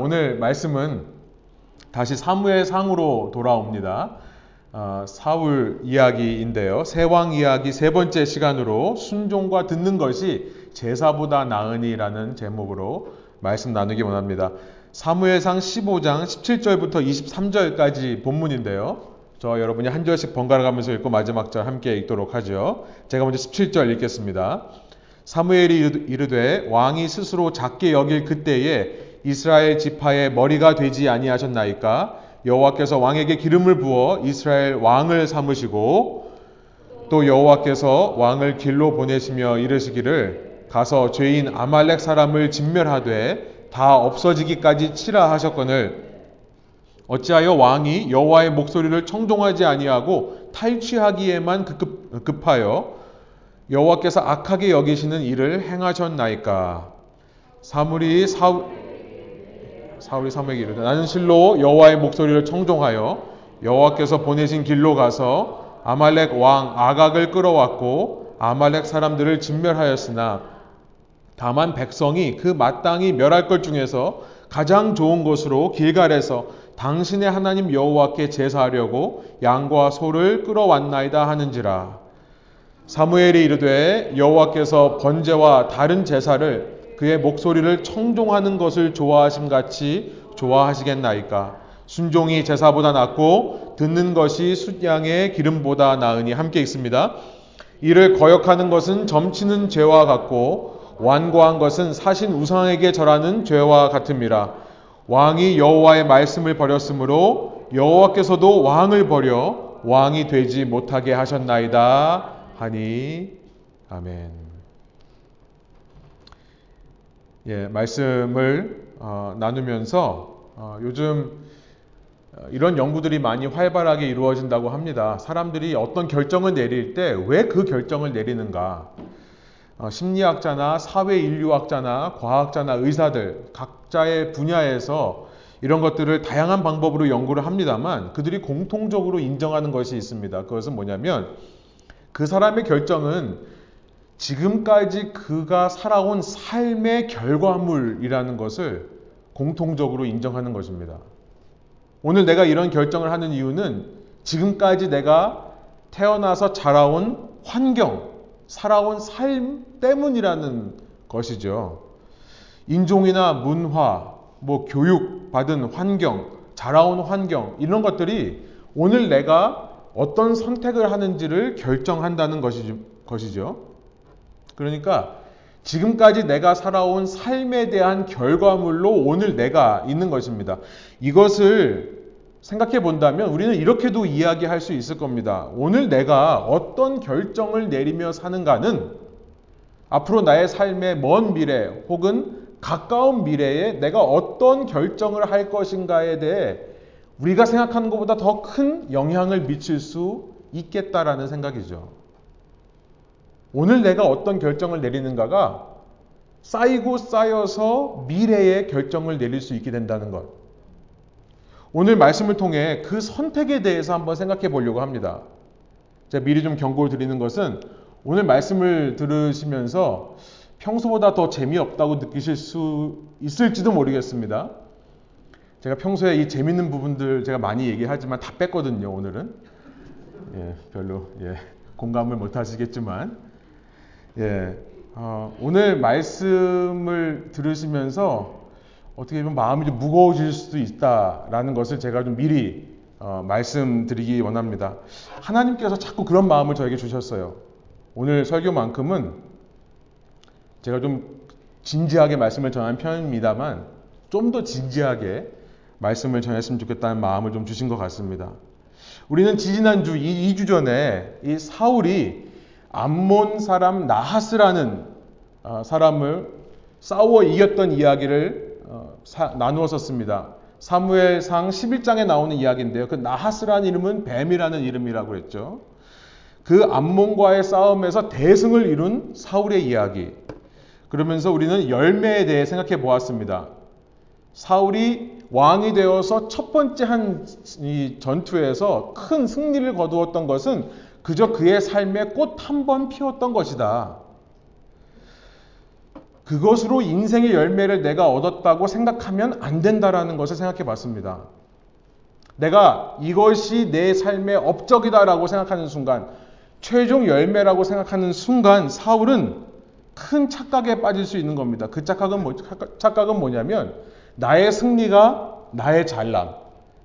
오늘 말씀은 다시 사무엘 상으로 돌아옵니다. 어, 사울 이야기인데요. 세왕 이야기 세 번째 시간으로 순종과 듣는 것이 제사보다 나으니라는 제목으로 말씀 나누기 원합니다. 사무엘상 15장 17절부터 23절까지 본문인데요. 저 여러분이 한 절씩 번갈아 가면서 읽고 마지막 절 함께 읽도록 하죠. 제가 먼저 17절 읽겠습니다. 사무엘이 이르되 왕이 스스로 작게 여길 그때에 이스라엘 지파의 머리가 되지 아니하셨나이까? 여호와께서 왕에게 기름을 부어 이스라엘 왕을 삼으시고 또 여호와께서 왕을 길로 보내시며 이르시기를 가서 죄인 아말렉 사람을 진멸하되 다 없어지기까지 치라 하셨거늘. 어찌하여 왕이 여호와의 목소리를 청종하지 아니하고 탈취하기에만 급, 급하여 여호와께서 악하게 여기시는 일을 행하셨나이까? 사물이 사 사울이 사무에게 이르되 나는 실로 여호와의 목소리를 청종하여 여호와께서 보내신 길로 가서 아말렉 왕 아각을 끌어왔고 아말렉 사람들을 진멸하였으나 다만 백성이 그 마땅히 멸할 것 중에서 가장 좋은 것으로 길갈에서 당신의 하나님 여호와께 제사하려고 양과 소를 끌어왔나이다 하는지라. 사무엘이 이르되 여호와께서 번제와 다른 제사를 그의 목소리를 청종하는 것을 좋아하심 같이 좋아하시겠나이까? 순종이 제사보다 낫고 듣는 것이 숫양의 기름보다 나으니 함께 있습니다. 이를 거역하는 것은 점치는 죄와 같고 완고한 것은 사신 우상에게 절하는 죄와 같음이라. 왕이 여호와의 말씀을 버렸으므로 여호와께서도 왕을 버려 왕이 되지 못하게 하셨나이다 하니 아멘. 예, 말씀을 어, 나누면서 어, 요즘 어, 이런 연구들이 많이 활발하게 이루어진다고 합니다. 사람들이 어떤 결정을 내릴 때 왜 그 결정을 내리는가? 어, 심리학자나 사회 인류학자나 과학자나 의사들 각자의 분야에서 이런 것들을 다양한 방법으로 연구를 합니다만 그들이 공통적으로 인정하는 것이 있습니다. 그것은 뭐냐면 그 사람의 결정은 지금까지 그가 살아온 삶의 결과물이라는 것을 공통적으로 인정하는 것입니다. 오늘 내가 이런 결정을 하는 이유는 지금까지 내가 태어나서 자라온 환경, 살아온 삶 때문이라는 것이죠. 인종이나 문화, 뭐 교육 받은 환경, 자라온 환경, 이런 것들이 오늘 내가 어떤 선택을 하는지를 결정한다는 것이죠. 그러니까 지금까지 내가 살아온 삶에 대한 결과물로 오늘 내가 있는 것입니다. 이것을 생각해 본다면 우리는 이렇게도 이야기할 수 있을 겁니다. 오늘 내가 어떤 결정을 내리며 사는가는 앞으로 나의 삶의 먼 미래 혹은 가까운 미래에 내가 어떤 결정을 할 것인가에 대해 우리가 생각하는 것보다 더 큰 영향을 미칠 수 있겠다라는 생각이죠. 오늘 내가 어떤 결정을 내리는가가 쌓이고 쌓여서 미래의 결정을 내릴 수 있게 된다는 것. 오늘 말씀을 통해 그 선택에 대해서 한번 생각해 보려고 합니다. 제가 미리 좀 경고를 드리는 것은 오늘 말씀을 들으시면서 평소보다 더 재미없다고 느끼실 수 있을지도 모르겠습니다. 제가 평소에 이 재밌는 부분들 제가 많이 얘기하지만 다 뺐거든요, 오늘은. 예, 별로, 예, 공감을 못 하시겠지만. 예, 어, 오늘 말씀을 들으시면서 어떻게 보면 마음이 좀 무거워질 수도 있다라는 것을 제가 좀 미리 어, 말씀드리기 원합니다. 하나님께서 자꾸 그런 마음을 저에게 주셨어요. 오늘 설교만큼은 제가 좀 진지하게 말씀을 전하는 편입니다만 좀 더 진지하게 말씀을 전했으면 좋겠다는 마음을 좀 주신 것 같습니다. 우리는 지지난주, 이 2주 전에 이 사울이 암몬 사람 나하스라는 어, 사람을 싸워 이겼던 이야기를 어, 나누었었습니다. 사무엘상 11장에 나오는 이야기인데요. 그 나하스라는 이름은 뱀이라는 이름이라고 했죠. 그 암몬과의 싸움에서 대승을 이룬 사울의 이야기. 그러면서 우리는 열매에 대해 생각해 보았습니다. 사울이 왕이 되어서 첫 번째 한 전투에서 큰 승리를 거두었던 것은 그저 그의 삶에 꽃 한 번 피웠던 것이다. 그것으로 인생의 열매를 내가 얻었다고 생각하면 안 된다라는 것을 생각해 봤습니다. 내가 이것이 내 삶의 업적이다라고 생각하는 순간, 최종 열매라고 생각하는 순간, 사울은 큰 착각에 빠질 수 있는 겁니다. 그 착각은, 뭐, 착각은 뭐냐면, 나의 승리가 나의 잘남,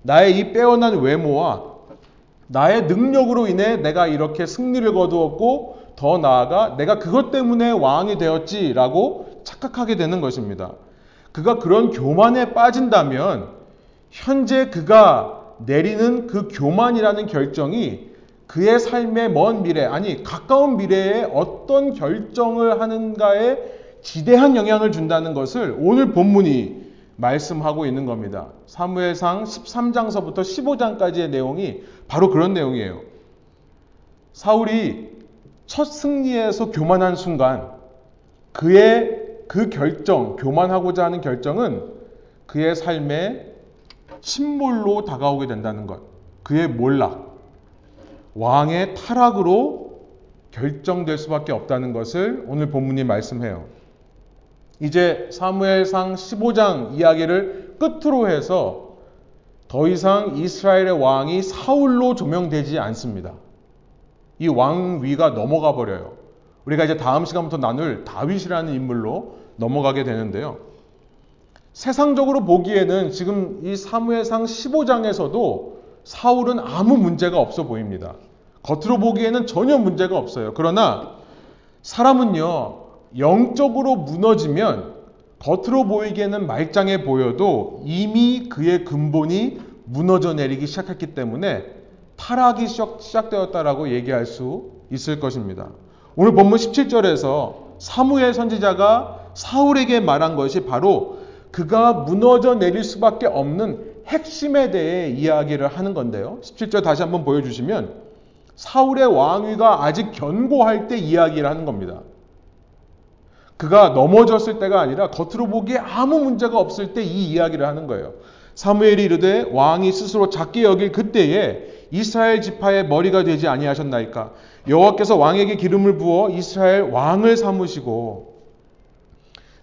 나의 이 빼어난 외모와 나의 능력으로 인해 내가 이렇게 승리를 거두었고, 더 나아가 내가 그것 때문에 왕이 되었지라고 착각하게 되는 것입니다. 그가 그런 교만에 빠진다면 현재 그가 내리는 그 교만이라는 결정이 그의 삶의 먼 미래, 아니 가까운 미래에 어떤 결정을 하는가에 지대한 영향을 준다는 것을 오늘 본문이 말씀하고 있는 겁니다. 사무엘상 13장서부터 15장까지의 내용이 바로 그런 내용이에요. 사울이 첫 승리에서 교만한 순간 그의 그 결정, 교만하고자 하는 결정은 그의 삶에 침몰로 다가오게 된다는 것. 그의 몰락, 왕의 타락으로 결정될 수밖에 없다는 것을 오늘 본문이 말씀해요. 이제 사무엘상 15장 이야기를 끝으로 해서 더 이상 이스라엘의 왕이 사울로 조명되지 않습니다. 이 왕위가 넘어가 버려요. 우리가 이제 다음 시간부터 나눌 다윗이라는 인물로 넘어가게 되는데요. 세상적으로 보기에는 지금 이 사무엘상 15장에서도 사울은 아무 문제가 없어 보입니다. 겉으로 보기에는 전혀 문제가 없어요. 그러나 사람은요, 영적으로 무너지면 겉으로 보이기에는 말짱해 보여도 이미 그의 근본이 무너져 내리기 시작했기 때문에 타락이 시작되었다라고 얘기할 수 있을 것입니다. 오늘 본문 17절에서 사무엘 선지자가 사울에게 말한 것이 바로 그가 무너져 내릴 수밖에 없는 핵심에 대해 이야기를 하는 건데요. 17절 다시 한번 보여주시면 사울의 왕위가 아직 견고할 때 이야기를 하는 겁니다. 그가 넘어졌을 때가 아니라 겉으로 보기에 아무 문제가 없을 때 이 이야기를 하는 거예요. 사무엘이 이르되 왕이 스스로 작게 여길 그때에 이스라엘 지파의 머리가 되지 아니하셨나이까 여호와께서 왕에게 기름을 부어 이스라엘 왕을 삼으시고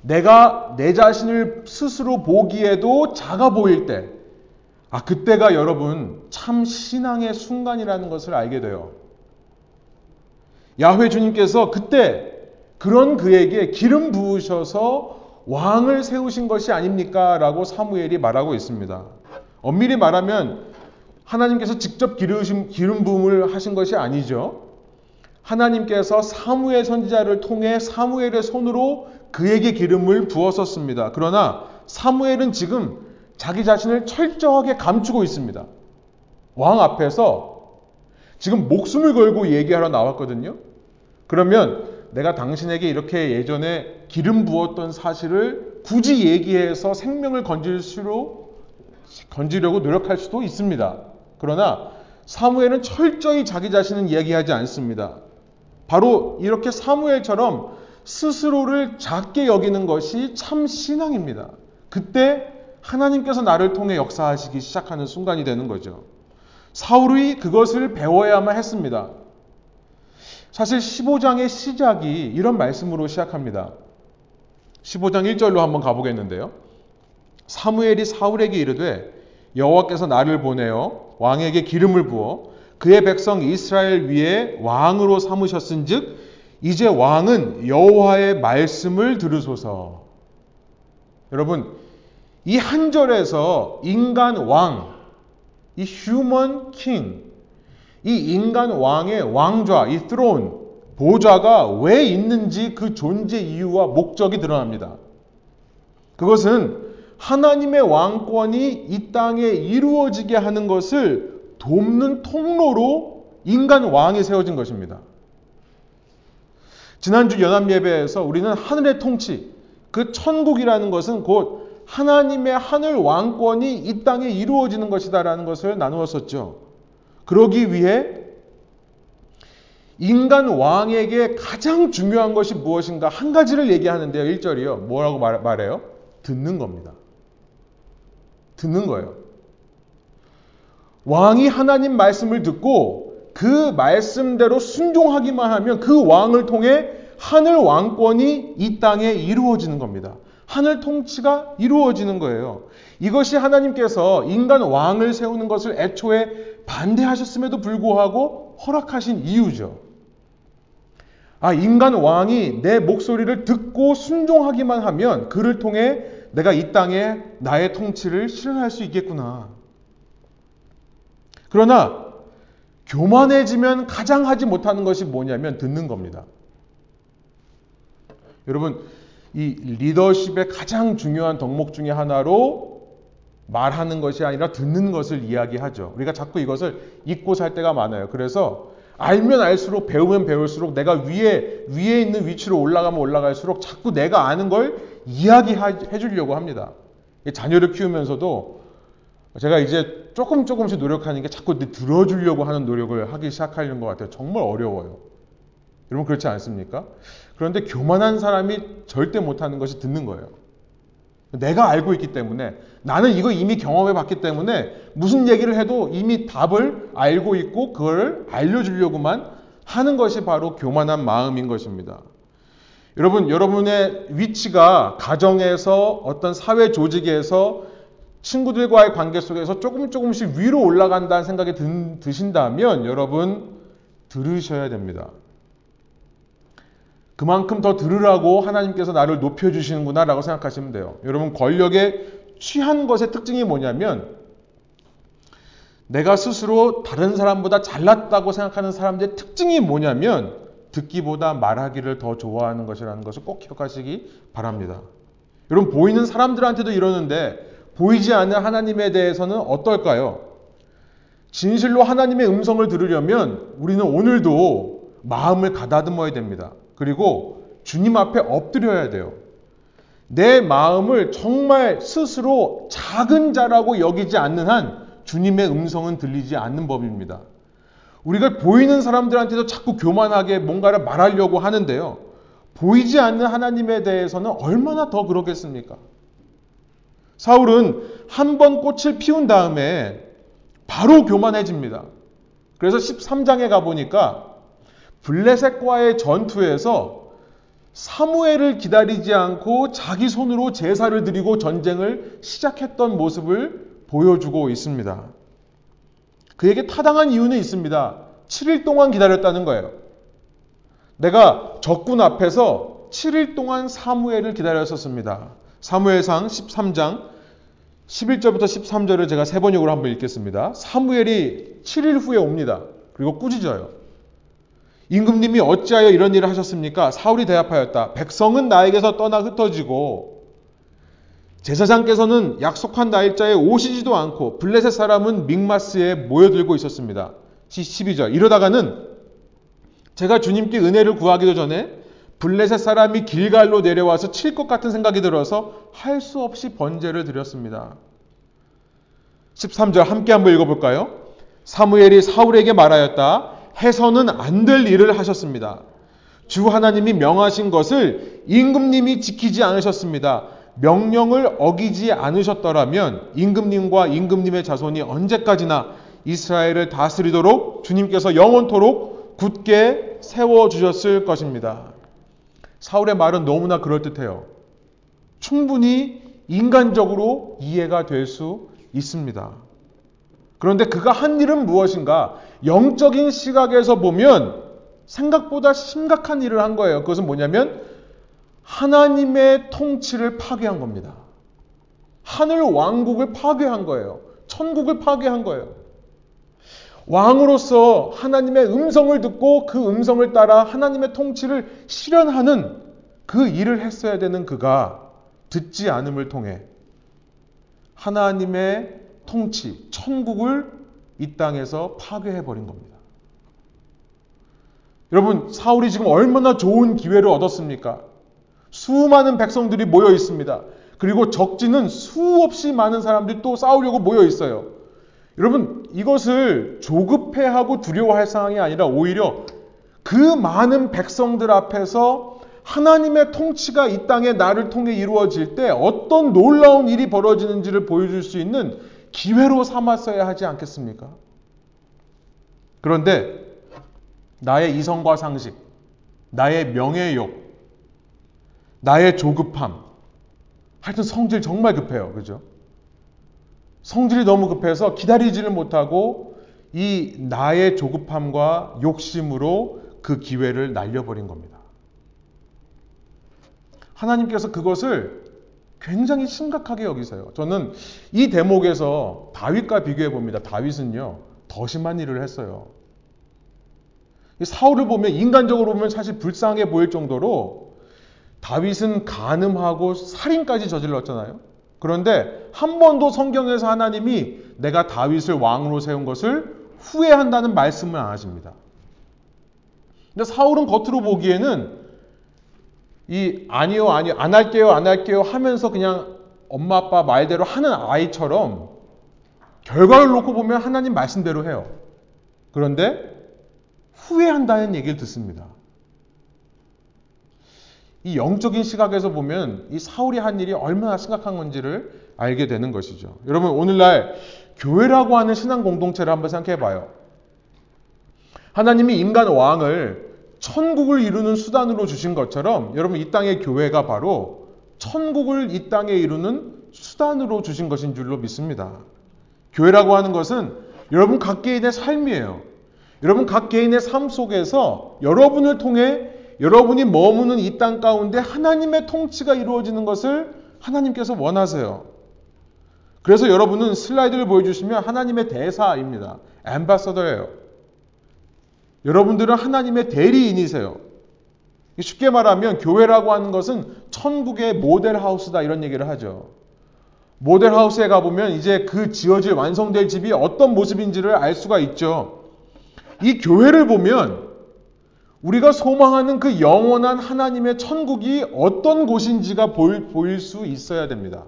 내가 내 자신을 스스로 보기에도 작아 보일 때 아, 그때가 여러분 참 신앙의 순간이라는 것을 알게 돼요. 야훼 주님께서 그때 그런 그에게 기름 부으셔서 왕을 세우신 것이 아닙니까? 라고 사무엘이 말하고 있습니다. 엄밀히 말하면 하나님께서 직접 기름, 기름 부음을 하신 것이 아니죠. 하나님께서 사무엘 선지자를 통해 사무엘의 손으로 그에게 기름을 부었었습니다. 그러나 사무엘은 지금 자기 자신을 철저하게 감추고 있습니다. 왕 앞에서 지금 목숨을 걸고 얘기하러 나왔거든요. 그러면 내가 당신에게 이렇게 예전에 기름 부었던 사실을 굳이 얘기해서 생명을 건질 수로 건지려고 노력할 수도 있습니다. 그러나 사무엘은 철저히 자기 자신은 이야기하지 않습니다. 바로 이렇게 사무엘처럼 스스로를 작게 여기는 것이 참 신앙입니다. 그때 하나님께서 나를 통해 역사하시기 시작하는 순간이 되는 거죠. 사울이 그것을 배워야만 했습니다. 사실 15장의 시작이 이런 말씀으로 시작합니다. 15장 1절로 한번 가보겠는데요. 사무엘이 사울에게 이르되 여호와께서 나를 보내어 왕에게 기름을 부어 그의 백성 이스라엘 위에 왕으로 삼으셨은즉 이제 왕은 여호와의 말씀을 들으소서. 여러분 이 한 절에서 인간 왕, 이 human king, 이 인간 왕의 왕좌, 이 throne, 보좌가 왜 있는지 그 존재 이유와 목적이 드러납니다. 그것은 하나님의 왕권이 이 땅에 이루어지게 하는 것을 돕는 통로로 인간 왕이 세워진 것입니다. 지난주 연합예배에서 우리는 하늘의 통치, 그 천국이라는 것은 곧 하나님의 하늘 왕권이 이 땅에 이루어지는 것이다라는 것을 나누었었죠. 그러기 위해 인간 왕에게 가장 중요한 것이 무엇인가 한 가지를 얘기하는데요. 1절이요. 뭐라고 말, 해요 듣는 겁니다. 듣는 거예요. 왕이 하나님 말씀을 듣고 그 말씀대로 순종하기만 하면 그 왕을 통해 하늘 왕권이 이 땅에 이루어지는 겁니다. 하늘 통치가 이루어지는 거예요. 이것이 하나님께서 인간 왕을 세우는 것을 애초에 반대하셨음에도 불구하고 허락하신 이유죠. 아, 인간 왕이 내 목소리를 듣고 순종하기만 하면 그를 통해 내가 이 땅에 나의 통치를 실현할 수 있겠구나. 그러나 교만해지면 가장 하지 못하는 것이 뭐냐면 듣는 겁니다. 여러분, 이 리더십의 가장 중요한 덕목 중의 하나로 말하는 것이 아니라 듣는 것을 이야기하죠. 우리가 자꾸 이것을 잊고 살 때가 많아요. 그래서 알면 알수록 배우면 배울수록 내가 위에 위에 있는 위치로 올라가면 올라갈수록 자꾸 내가 아는 걸 이야기해 주려고 합니다. 자녀를 키우면서도 제가 이제 조금 조금씩 노력하는 게 자꾸 들어주려고 하는 노력을 하기 시작하는 것 같아요. 정말 어려워요. 여러분 그렇지 않습니까? 그런데 교만한 사람이 절대 못하는 것이 듣는 거예요. 내가 알고 있기 때문에 나는 이거 이미 경험해 봤기 때문에 무슨 얘기를 해도 이미 답을 알고 있고 그걸 알려주려고만 하는 것이 바로 교만한 마음인 것입니다. 여러분, 여러분의 위치가 가정에서 어떤 사회 조직에서 친구들과의 관계 속에서 조금 조금씩 위로 올라간다는 생각이 드신다면 여러분 들으셔야 됩니다. 그만큼 더 들으라고 하나님께서 나를 높여주시는구나 라고 생각하시면 돼요. 여러분, 권력에 취한 것의 특징이 뭐냐면 내가 스스로 다른 사람보다 잘났다고 생각하는 사람들의 특징이 뭐냐면 듣기보다 말하기를 더 좋아하는 것이라는 것을 꼭 기억하시기 바랍니다. 여러분, 보이는 사람들한테도 이러는데 보이지 않는 하나님에 대해서는 어떨까요? 진실로 하나님의 음성을 들으려면 우리는 오늘도 마음을 가다듬어야 됩니다. 그리고 주님 앞에 엎드려야 돼요. 내 마음을 정말 스스로 작은 자라고 여기지 않는 한 주님의 음성은 들리지 않는 법입니다. 우리가 보이는 사람들한테도 자꾸 교만하게 뭔가를 말하려고 하는데요. 보이지 않는 하나님에 대해서는 얼마나 더 그러겠습니까? 사울은 한 번 꽃을 피운 다음에 바로 교만해집니다. 그래서 13장에 가보니까 블레셋과의 전투에서 사무엘을 기다리지 않고 자기 손으로 제사를 드리고 전쟁을 시작했던 모습을 보여주고 있습니다. 그에게 타당한 이유는 있습니다. 7일 동안 기다렸다는 거예요. 내가 적군 앞에서 7일 동안 사무엘을 기다렸었습니다. 사무엘상 13장 11절부터 13절을 제가 세 번역으로 한번 읽겠습니다. 사무엘이 7일 후에 옵니다. 그리고 꾸짖어요. 임금님이 어찌하여 이런 일을 하셨습니까? 사울이 대답하였다. 백성은 나에게서 떠나 흩어지고 제사장께서는 약속한 날짜에 오시지도 않고 블레셋 사람은 믹마스에 모여들고 있었습니다. 12절. 이러다가는 제가 주님께 은혜를 구하기도 전에 블레셋 사람이 길갈로 내려와서 칠 것 같은 생각이 들어서 할 수 없이 번제를 드렸습니다. 13절 함께 한번 읽어볼까요? 사무엘이 사울에게 말하였다. 해서는 안 될 일을 하셨습니다. 주 하나님이 명하신 것을 임금님이 지키지 않으셨습니다. 명령을 어기지 않으셨더라면 임금님과 임금님의 자손이 언제까지나 이스라엘을 다스리도록 주님께서 영원토록 굳게 세워주셨을 것입니다. 사울의 말은 너무나 그럴듯해요. 충분히 인간적으로 이해가 될 수 있습니다. 그런데 그가 한 일은 무엇인가? 영적인 시각에서 보면 생각보다 심각한 일을 한 거예요. 그것은 뭐냐면 하나님의 통치를 파괴한 겁니다. 하늘 왕국을 파괴한 거예요. 천국을 파괴한 거예요. 왕으로서 하나님의 음성을 듣고 그 음성을 따라 하나님의 통치를 실현하는 그 일을 했어야 되는 그가 듣지 않음을 통해 하나님의 통치, 천국을 이 땅에서 파괴해 버린 겁니다. 여러분, 사울이 지금 얼마나 좋은 기회를 얻었습니까? 수많은 백성들이 모여 있습니다. 그리고 적지는 수없이 많은 사람들이 또 싸우려고 모여 있어요. 여러분, 이것을 조급해하고 두려워할 상황이 아니라 오히려 그 많은 백성들 앞에서 하나님의 통치가 이 땅에 나를 통해 이루어질 때 어떤 놀라운 일이 벌어지는지를 보여줄 수 있는 기회로 삼았어야 하지 않겠습니까? 그런데 나의 이성과 상식, 나의 명예욕, 나의 조급함. 하여튼 성질 정말 급해요. 그죠? 성질이 너무 급해서 기다리지를 못하고 이 나의 조급함과 욕심으로 그 기회를 날려버린 겁니다. 하나님께서 그것을 굉장히 심각하게 여기세요. 저는 이 대목에서 다윗과 비교해 봅니다. 다윗은요, 더 심한 일을 했어요. 사울을 보면 인간적으로 보면 사실 불쌍하게 보일 정도로 다윗은 간음하고 살인까지 저질렀잖아요. 그런데 한 번도 성경에서 하나님이 내가 다윗을 왕으로 세운 것을 후회한다는 말씀을 안 하십니다. 근데 사울은 겉으로 보기에는 이 아니요, 아니요, 안 할게요, 안 할게요 하면서 그냥 엄마 아빠 말대로 하는 아이처럼 결과를 놓고 보면 하나님 말씀대로 해요. 그런데 후회한다는 얘기를 듣습니다. 이 영적인 시각에서 보면 이 사울이 한 일이 얼마나 심각한 건지를 알게 되는 것이죠. 여러분, 오늘날 교회라고 하는 신앙 공동체를 한번 생각해 봐요. 하나님이 인간 왕을 천국을 이루는 수단으로 주신 것처럼 여러분 이 땅의 교회가 바로 천국을 이 땅에 이루는 수단으로 주신 것인 줄로 믿습니다. 교회라고 하는 것은 여러분 각 개인의 삶이에요. 여러분 각 개인의 삶 속에서 여러분을 통해 여러분이 머무는 이 땅 가운데 하나님의 통치가 이루어지는 것을 하나님께서 원하세요. 그래서 여러분은 슬라이드를 보여주시면 하나님의 대사입니다. 엠바서더예요. 여러분들은 하나님의 대리인이세요. 쉽게 말하면 교회라고 하는 것은 천국의 모델하우스다 이런 얘기를 하죠. 모델하우스에 가보면 이제 그 지어질 완성될 집이 어떤 모습인지를 알 수가 있죠. 이 교회를 보면 우리가 소망하는 그 영원한 하나님의 천국이 어떤 곳인지가 보일, 수 있어야 됩니다.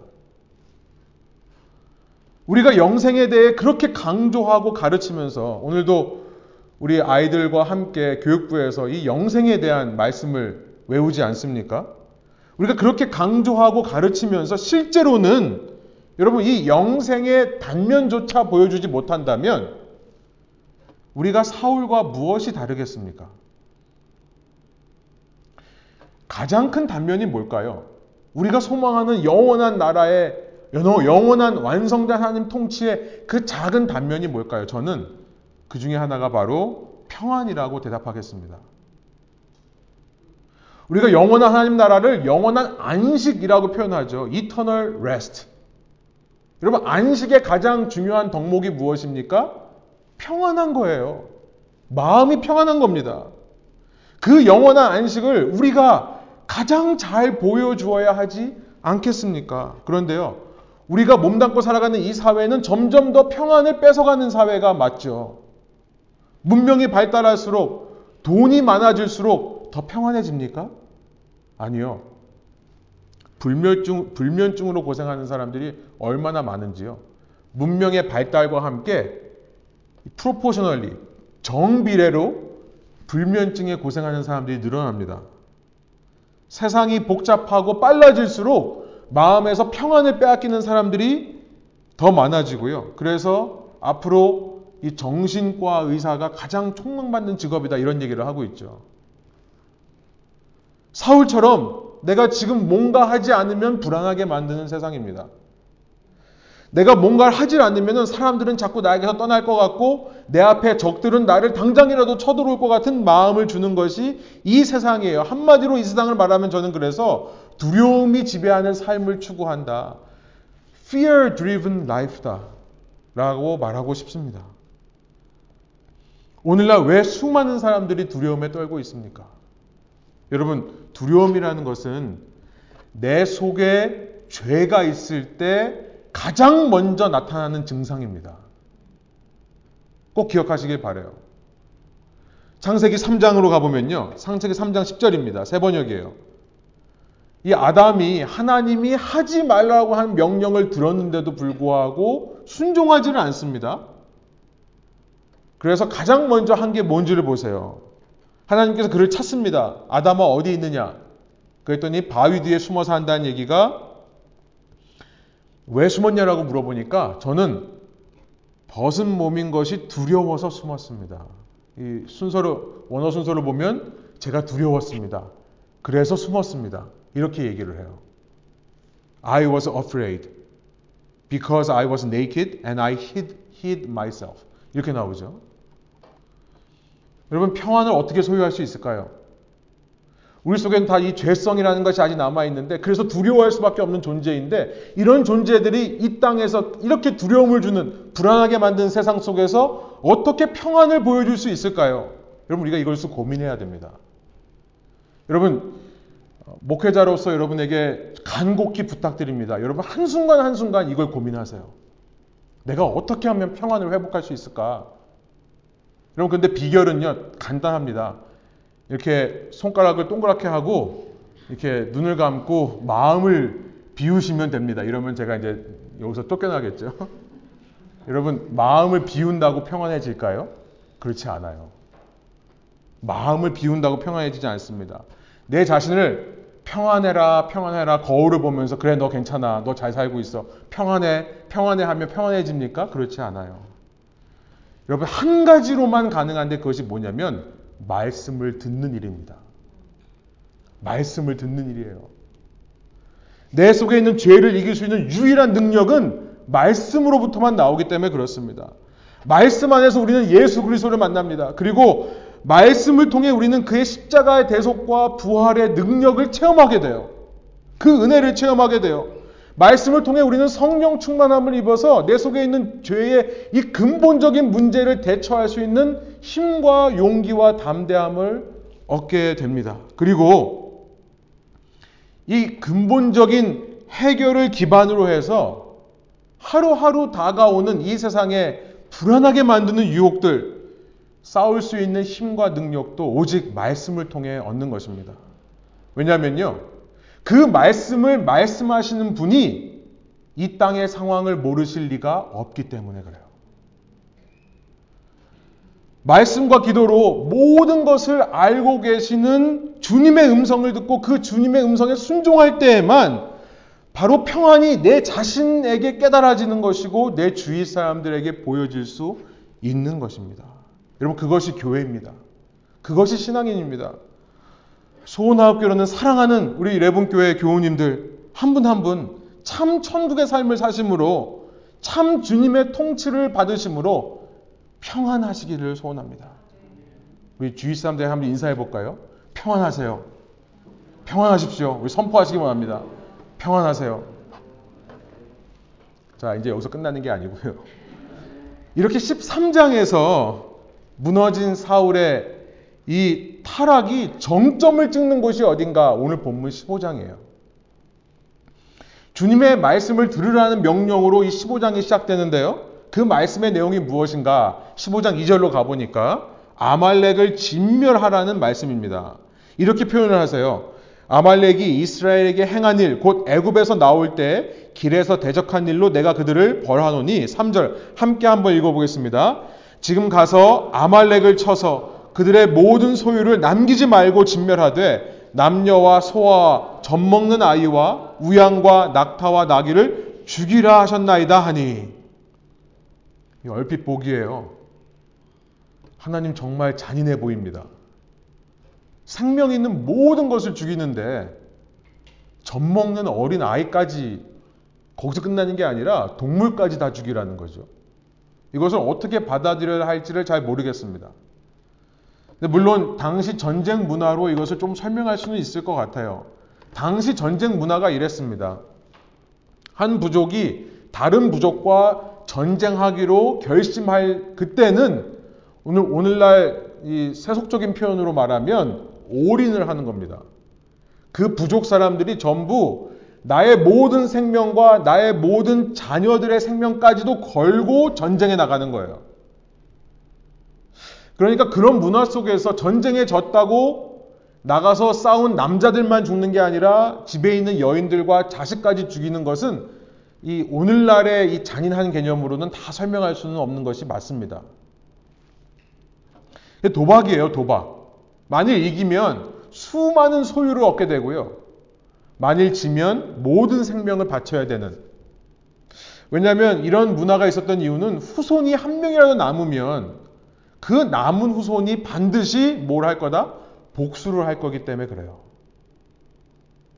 우리가 영생에 대해 그렇게 강조하고 가르치면서 오늘도 우리 아이들과 함께 교육부에서 이 영생에 대한 말씀을 외우지 않습니까? 우리가 그렇게 강조하고 가르치면서 실제로는 여러분 이 영생의 단면조차 보여주지 못한다면 우리가 사울과 무엇이 다르겠습니까? 가장 큰 단면이 뭘까요? 우리가 소망하는 영원한 나라의 영원한 완성된 하나님 통치의 그 작은 단면이 뭘까요? 저는 그 중에 하나가 바로 평안이라고 대답하겠습니다. 우리가 영원한 하나님 나라를 영원한 안식이라고 표현하죠. eternal rest. 여러분, 안식의 가장 중요한 덕목이 무엇입니까? 평안한 거예요. 마음이 평안한 겁니다. 그 영원한 안식을 우리가 가장 잘 보여주어야 하지 않겠습니까? 그런데요, 우리가 몸담고 살아가는 이 사회는 점점 더 평안을 뺏어가는 사회가 맞죠. 문명이 발달할수록 돈이 많아질수록 더 평안해집니까? 아니요. 불면증, 불면증으로 고생하는 사람들이 얼마나 많은지요. 문명의 발달과 함께 프로포셔널리 정비례로 불면증에 고생하는 사람들이 늘어납니다. 세상이 복잡하고 빨라질수록 마음에서 평안을 빼앗기는 사람들이 더 많아지고요. 그래서 앞으로 이 정신과 의사가 가장 촉망받는 직업이다 이런 얘기를 하고 있죠. 사울처럼 내가 지금 뭔가 하지 않으면 불안하게 만드는 세상입니다. 내가 뭔가를 하지 않으면 사람들은 자꾸 나에게서 떠날 것 같고 내 앞에 적들은 나를 당장이라도 쳐들어올 것 같은 마음을 주는 것이 이 세상이에요. 한마디로 이 세상을 말하면 저는 그래서 두려움이 지배하는 삶을 추구한다. fear driven life다. 라고 말하고 싶습니다. 오늘날 왜 수많은 사람들이 두려움에 떨고 있습니까? 여러분, 두려움이라는 것은 내 속에 죄가 있을 때 가장 먼저 나타나는 증상입니다. 꼭 기억하시길 바래요. 창세기 3장으로 가보면요. 창세기 3장 10절입니다. 세 번역이에요. 이 아담이 하나님이 하지 말라고 한 명령을 들었는데도 불구하고 순종하지는 않습니다. 그래서 가장 먼저 한 게 뭔지를 보세요. 하나님께서 그를 찾습니다. 아담아 어디 있느냐? 그랬더니 바위 뒤에 숨어서 한다는 얘기가 왜 숨었냐라고 물어보니까 저는 벗은 몸인 것이 두려워서 숨었습니다. 이 순서로 원어 순서를 보면 제가 두려웠습니다. 그래서 숨었습니다. 이렇게 얘기를 해요. I was afraid because I was naked and I hid, hid myself. 이렇게 나오죠. 여러분 평안을 어떻게 소유할 수 있을까요? 우리 속에는 다 이 죄성이라는 것이 아직 남아 있는데 그래서 두려워할 수밖에 없는 존재인데 이런 존재들이 이 땅에서 이렇게 두려움을 주는 불안하게 만든 세상 속에서 어떻게 평안을 보여줄 수 있을까요? 여러분 우리가 이것을 고민해야 됩니다. 여러분 목회자로서 여러분에게 간곡히 부탁드립니다. 여러분 한순간 한순간 이걸 고민하세요. 내가 어떻게 하면 평안을 회복할 수 있을까? 여러분 근데 비결은요 간단합니다. 이렇게 손가락을 동그랗게 하고 이렇게 눈을 감고 마음을 비우시면 됩니다. 이러면 제가 이제 여기서 쫓겨나겠죠. 여러분 마음을 비운다고 평안해질까요? 그렇지 않아요. 마음을 비운다고 평안해지지 않습니다. 내 자신을 평안해라, 평안해라, 거울을 보면서 그래, 너 괜찮아, 너 잘 살고 있어, 평안해, 평안해 하면 평안해집니까? 그렇지 않아요. 여러분, 한 가지로만 가능한데 그것이 뭐냐면, 말씀을 듣는 일입니다. 말씀을 듣는 일이에요. 내 속에 있는 죄를 이길 수 있는 유일한 능력은 말씀으로부터만 나오기 때문에 그렇습니다. 말씀 안에서 우리는 예수 그리스도를 만납니다. 그리고 말씀을 통해 우리는 그의 십자가의 대속과 부활의 능력을 체험하게 돼요. 그 은혜를 체험하게 돼요. 말씀을 통해 우리는 성령 충만함을 입어서 내 속에 있는 죄의 이 근본적인 문제를 대처할 수 있는 힘과 용기와 담대함을 얻게 됩니다. 그리고 이 근본적인 해결을 기반으로 해서 하루하루 다가오는 이 세상에 불안하게 만드는 유혹들, 싸울 수 있는 힘과 능력도 오직 말씀을 통해 얻는 것입니다. 왜냐하면요. 그 말씀을 말씀하시는 분이 이 땅의 상황을 모르실 리가 없기 때문에 그래요. 말씀과 기도로 모든 것을 알고 계시는 주님의 음성을 듣고 그 주님의 음성에 순종할 때에만 바로 평안이 내 자신에게 깨달아지는 것이고 내 주위 사람들에게 보여질 수 있는 것입니다. 여러분 그것이 교회입니다. 그것이 신앙인입니다. 소원하옵교로는 사랑하는 우리 레분교회 교우님들 한 분 한 분 참 천국의 삶을 사심으로 참 주님의 통치를 받으심으로 평안하시기를 소원합니다. 우리 주위 사람들 한번 인사해 볼까요? 평안하세요. 평안하십시오. 우리 선포하시기 원합니다. 평안하세요. 자, 이제 여기서 끝나는 게 아니고요. 이렇게 13장에서 무너진 사울의 이 타락이 정점을 찍는 곳이 어딘가 오늘 본문 15장이에요. 주님의 말씀을 들으라는 명령으로 이 15장이 시작되는데요. 그 말씀의 내용이 무엇인가? 15장 2절로 가보니까 아말렉을 진멸하라는 말씀입니다. 이렇게 표현을 하세요. 아말렉이 이스라엘에게 행한 일, 곧 애굽에서 나올 때 길에서 대적한 일로 내가 그들을 벌하노니 3절 함께 한번 읽어보겠습니다. 지금 가서 아말렉을 쳐서 그들의 모든 소유를 남기지 말고 진멸하되 남녀와 소와 젖먹는 아이와 우양과 낙타와 나귀를 죽이라 하셨나이다 하니 얼핏 보기에요. 하나님 정말 잔인해 보입니다. 생명 있는 모든 것을 죽이는데 젖먹는 어린 아이까지 거기서 끝나는 게 아니라 동물까지 다 죽이라는 거죠. 이것을 어떻게 받아들여야 할지를 잘 모르겠습니다. 물론 당시 전쟁 문화로 이것을 좀 설명할 수는 있을 것 같아요. 당시 전쟁 문화가 이랬습니다. 한 부족이 다른 부족과 전쟁하기로 결심할 그때는 오늘 오늘날 이 세속적인 표현으로 말하면 올인을 하는 겁니다. 그 부족 사람들이 전부 나의 모든 생명과 나의 모든 자녀들의 생명까지도 걸고 전쟁에 나가는 거예요. 그러니까 그런 문화 속에서 전쟁에 졌다고 나가서 싸운 남자들만 죽는 게 아니라 집에 있는 여인들과 자식까지 죽이는 것은 이 오늘날의 이 잔인한 개념으로는 다 설명할 수는 없는 것이 맞습니다. 도박이에요, 도박. 만일 이기면 수많은 소유를 얻게 되고요. 만일 지면 모든 생명을 바쳐야 되는. 왜냐하면 이런 문화가 있었던 이유는 후손이 한 명이라도 남으면 그 남은 후손이 반드시 뭘 할 거다? 복수를 할 거기 때문에 그래요.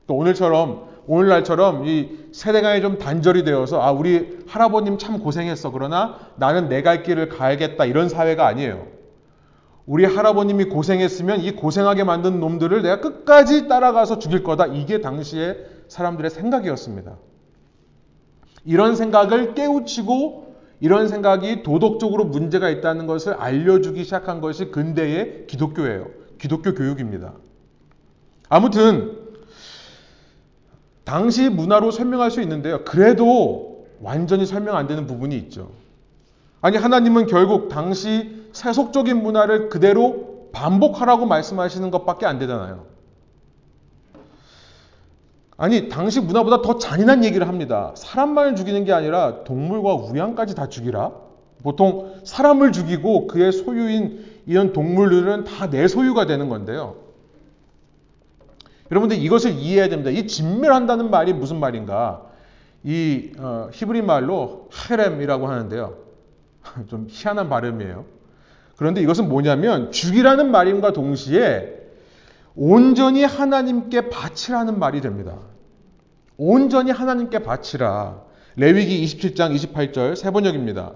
또 오늘처럼 오늘날처럼 이 세대간에 좀 단절이 되어서 아 우리 할아버님 참 고생했어 그러나 나는 내 갈 길을 가야겠다 이런 사회가 아니에요. 우리 할아버님이 고생했으면 이 고생하게 만든 놈들을 내가 끝까지 따라가서 죽일 거다. 이게 당시에 사람들의 생각이었습니다. 이런 생각을 깨우치고 이런 생각이 도덕적으로 문제가 있다는 것을 알려주기 시작한 것이 근대의 기독교예요. 기독교 교육입니다. 아무튼 당시 문화로 설명할 수 있는데요. 그래도 완전히 설명 안 되는 부분이 있죠. 아니 하나님은 결국 당시 세속적인 문화를 그대로 반복하라고 말씀하시는 것밖에 안 되잖아요. 아니 당시 문화보다 더 잔인한 얘기를 합니다. 사람만을 죽이는 게 아니라 동물과 우양까지 다 죽이라. 보통 사람을 죽이고 그의 소유인 이런 동물들은 다 내 소유가 되는 건데요. 여러분들 이것을 이해해야 됩니다. 이 진멸한다는 말이 무슨 말인가? 이 어, 히브리 말로 하렘이라고 하는데요. 좀 희한한 발음이에요. 그런데 이것은 뭐냐면 죽이라는 말임과 동시에 온전히 하나님께 바치라는 말이 됩니다. 온전히 하나님께 바치라. 레위기 27장 28절 세 번역입니다.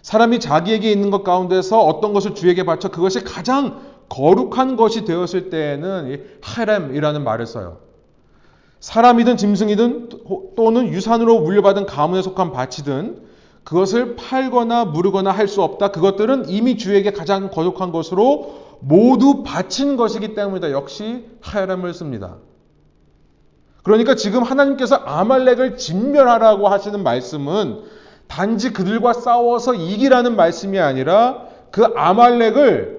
사람이 자기에게 있는 것 가운데서 어떤 것을 주에게 바쳐 그것이 가장 거룩한 것이 되었을 때에는 하렘이라는 말을 써요. 사람이든 짐승이든 또는 유산으로 물려받은 가문에 속한 밭이든 그것을 팔거나 무르거나 할 수 없다. 그것들은 이미 주에게 가장 거룩한 것으로 모두 바친 것이기 때문이다. 역시 하렘을 씁니다. 그러니까 지금 하나님께서 아말렉을 진멸하라고 하시는 말씀은 단지 그들과 싸워서 이기라는 말씀이 아니라 그 아말렉을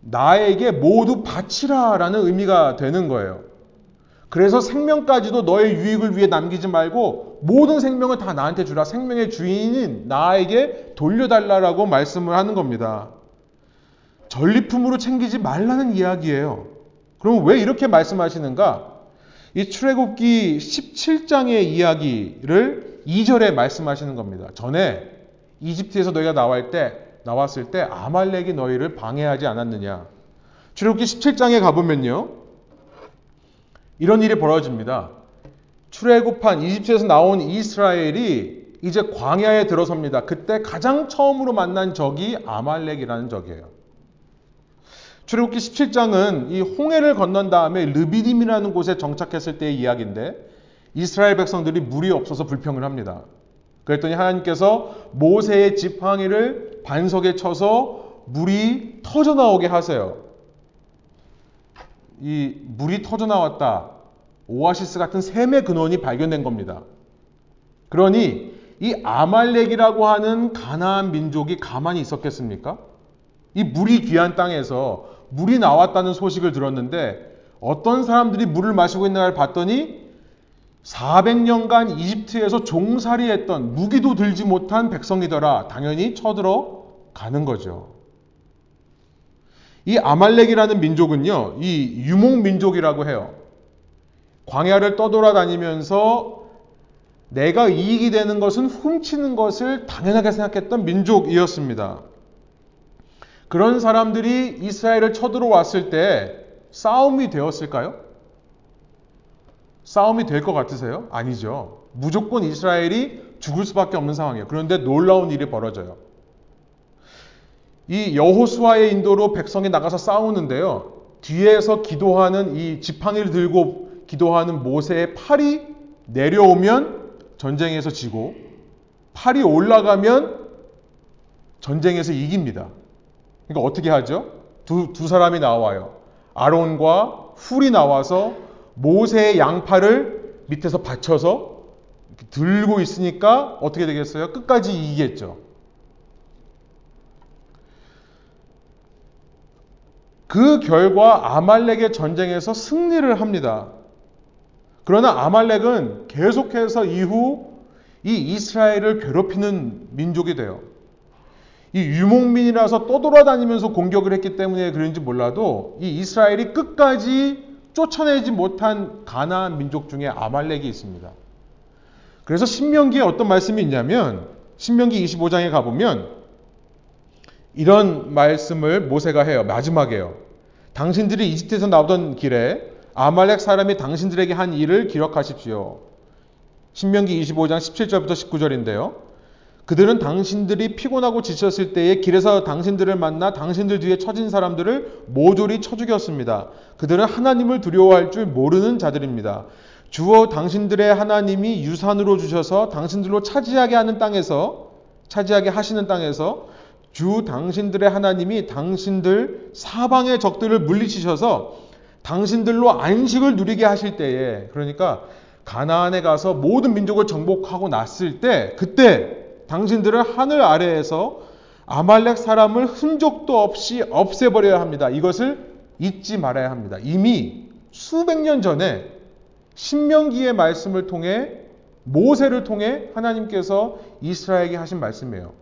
나에게 모두 바치라라는 의미가 되는 거예요. 그래서 생명까지도 너의 유익을 위해 남기지 말고 모든 생명을 다 나한테 주라. 생명의 주인인 나에게 돌려달라라고 말씀을 하는 겁니다. 전리품으로 챙기지 말라는 이야기예요. 그럼 왜 이렇게 말씀하시는가? 이 출애굽기 17장의 이야기를 2절에 말씀하시는 겁니다. 전에 이집트에서 너희가 나올 때 나왔을 때 아말렉이 너희를 방해하지 않았느냐. 출애굽기 17장에 가보면요. 이런 일이 벌어집니다. 출애굽한 이집트에서 나온 이스라엘이 이제 광야에 들어섭니다. 그때 가장 처음으로 만난 적이 아말렉이라는 적이에요. 출애굽기 17장은 이 홍해를 건넌 다음에 르비딤이라는 곳에 정착했을 때의 이야기인데 이스라엘 백성들이 물이 없어서 불평을 합니다. 그랬더니 하나님께서 모세의 지팡이를 반석에 쳐서 물이 터져 나오게 하세요. 이 물이 터져 나왔다. 오아시스 같은 샘의 근원이 발견된 겁니다. 그러니 이 아말렉이라고 하는 가나안 민족이 가만히 있었겠습니까? 이 물이 귀한 땅에서 물이 나왔다는 소식을 들었는데 어떤 사람들이 물을 마시고 있는가를 봤더니 400년간 이집트에서 종살이했던 무기도 들지 못한 백성이더라. 당연히 쳐들어 가는 거죠. 이 아말렉이라는 민족은요, 이 유목 민족이라고 해요. 광야를 떠돌아다니면서 내가 이익이 되는 것은 훔치는 것을 당연하게 생각했던 민족이었습니다. 그런 사람들이 이스라엘을 쳐들어왔을 때 싸움이 되었을까요? 싸움이 될 것 같으세요? 아니죠. 무조건 이스라엘이 죽을 수밖에 없는 상황이에요. 그런데 놀라운 일이 벌어져요. 이 여호수아의 인도로 백성이 나가서 싸우는데요. 뒤에서 기도하는 이 지팡이를 들고 기도하는 모세의 팔이 내려오면 전쟁에서 지고 팔이 올라가면 전쟁에서 이깁니다. 그러니까 어떻게 하죠? 두, 두 사람이 나와요. 아론과 훌이 나와서 모세의 양팔을 밑에서 받쳐서 들고 있으니까 어떻게 되겠어요? 끝까지 이기겠죠. 그 결과 아말렉의 전쟁에서 승리를 합니다. 그러나 아말렉은 계속해서 이후 이 이스라엘을 괴롭히는 민족이 돼요. 이 유목민이라서 떠돌아다니면서 공격을 했기 때문에 그런지 몰라도 이 이스라엘이 끝까지 쫓아내지 못한 가나안 민족 중에 아말렉이 있습니다. 그래서 신명기에 어떤 말씀이 있냐면 신명기 25장에 가보면 이런 말씀을 모세가 해요. 마지막에요. 당신들이 이집트에서 나오던 길에 아말렉 사람이 당신들에게 한 일을 기록하십시오. 신명기 25장 17절부터 19절인데요. 그들은 당신들이 피곤하고 지쳤을 때에 길에서 당신들을 만나 당신들 뒤에 처진 사람들을 모조리 쳐 죽였습니다. 그들은 하나님을 두려워할 줄 모르는 자들입니다. 주어 당신들의 하나님이 유산으로 주셔서 당신들로 차지하게 하는 땅에서 차지하게 하시는 땅에서 주 당신들의 하나님이 당신들 사방의 적들을 물리치셔서 당신들로 안식을 누리게 하실 때에 그러니까 가나안에 가서 모든 민족을 정복하고 났을 때 그때 당신들은 하늘 아래에서 아말렉 사람을 흔적도 없이 없애버려야 합니다. 이것을 잊지 말아야 합니다. 이미 수백 년 전에 신명기의 말씀을 통해 모세를 통해 하나님께서 이스라엘에게 하신 말씀이에요.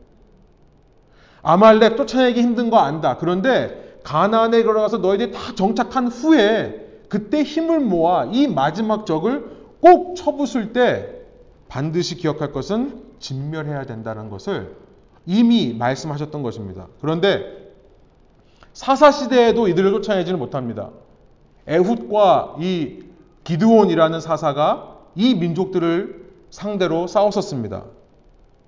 아말렉 쫓아내기 힘든 거 안다. 그런데 가나안에 들어가서 너희들이 다 정착한 후에 그때 힘을 모아 이 마지막 적을 꼭 쳐부술 때 반드시 기억할 것은 진멸해야 된다는 것을 이미 말씀하셨던 것입니다. 그런데 사사 시대에도 이들을 쫓아내지는 못합니다. 에훗과 이 기드온이라는 사사가 이 민족들을 상대로 싸웠었습니다.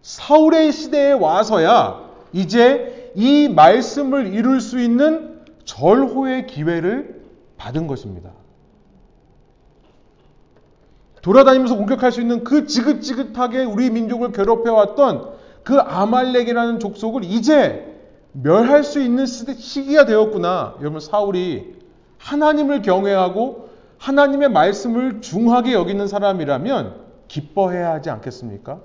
사울의 시대에 와서야 이제 이 말씀을 이룰 수 있는 절호의 기회를 받은 것입니다. 돌아다니면서 공격할 수 있는 그 지긋지긋하게 우리 민족을 괴롭혀왔던 그 아말렉이라는 족속을 이제 멸할 수 있는 시기가 되었구나. 여러분 사울이 하나님을 경외하고 하나님의 말씀을 중하게 여기는 사람이라면 기뻐해야 하지 않겠습니까?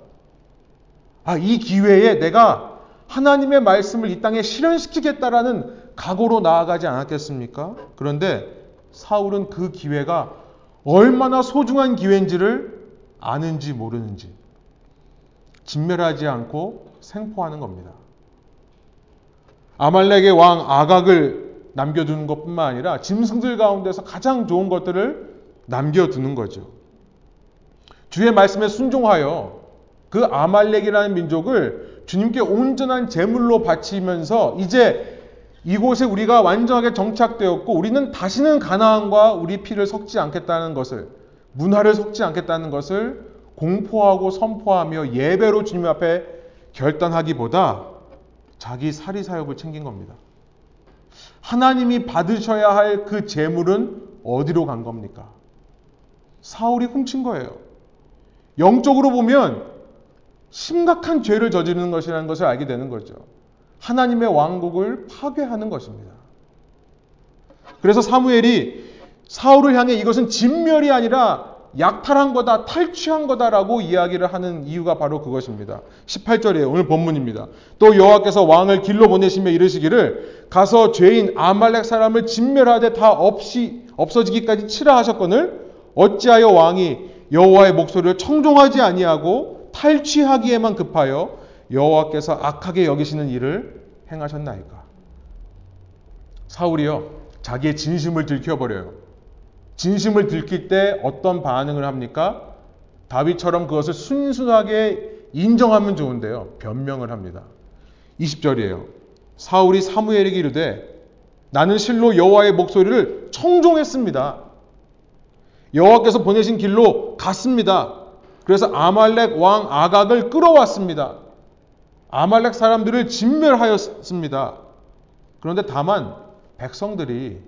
아, 이 기회에 내가 하나님의 말씀을 이 땅에 실현시키겠다라는 각오로 나아가지 않았겠습니까? 그런데 사울은 그 기회가 얼마나 소중한 기회인지를 아는지 모르는지 진멸하지 않고 생포하는 겁니다. 아말렉의 왕 아각을 남겨두는 것뿐만 아니라 짐승들 가운데서 가장 좋은 것들을 남겨두는 거죠. 주의 말씀에 순종하여 그 아말렉이라는 민족을 주님께 온전한 제물로 바치면서 이제 이곳에 우리가 완전하게 정착되었고 우리는 다시는 가나안과 우리 피를 섞지 않겠다는 것을 문화를 섞지 않겠다는 것을 공포하고 선포하며 예배로 주님 앞에 결단하기보다 자기 사리 사역을 챙긴 겁니다. 하나님이 받으셔야 할 그 재물은 어디로 간 겁니까? 사울이 훔친 거예요. 영적으로 보면 심각한 죄를 저지르는 것이라는 것을 알게 되는 거죠. 하나님의 왕국을 파괴하는 것입니다. 그래서 사무엘이 사울을 향해 이것은 진멸이 아니라 약탈한 거다, 탈취한 거다라고 이야기를 하는 이유가 바로 그것입니다. 18절이에요. 오늘 본문입니다. 또 여호와께서 왕을 길로 보내시며 이르시기를 가서 죄인 아말렉 사람을 진멸하되 다 없이 없어지기까지 치라 하셨거늘 어찌하여 왕이 여호와의 목소리를 청종하지 아니하고 탈취하기에만 급하여 여호와께서 악하게 여기시는 일을 행하셨나이까? 사울이요 자기의 진심을 들켜버려요. 진심을 들킬 때 어떤 반응을 합니까? 다윗처럼 그것을 순순하게 인정하면 좋은데요. 변명을 합니다. 20절이에요. 사울이 사무엘에게 이르되 나는 실로 여호와의 목소리를 청종했습니다. 여호와께서 보내신 길로 갔습니다. 그래서 아말렉 왕 아각을 끌어왔습니다. 아말렉 사람들을 진멸하였습니다. 그런데 다만 백성들이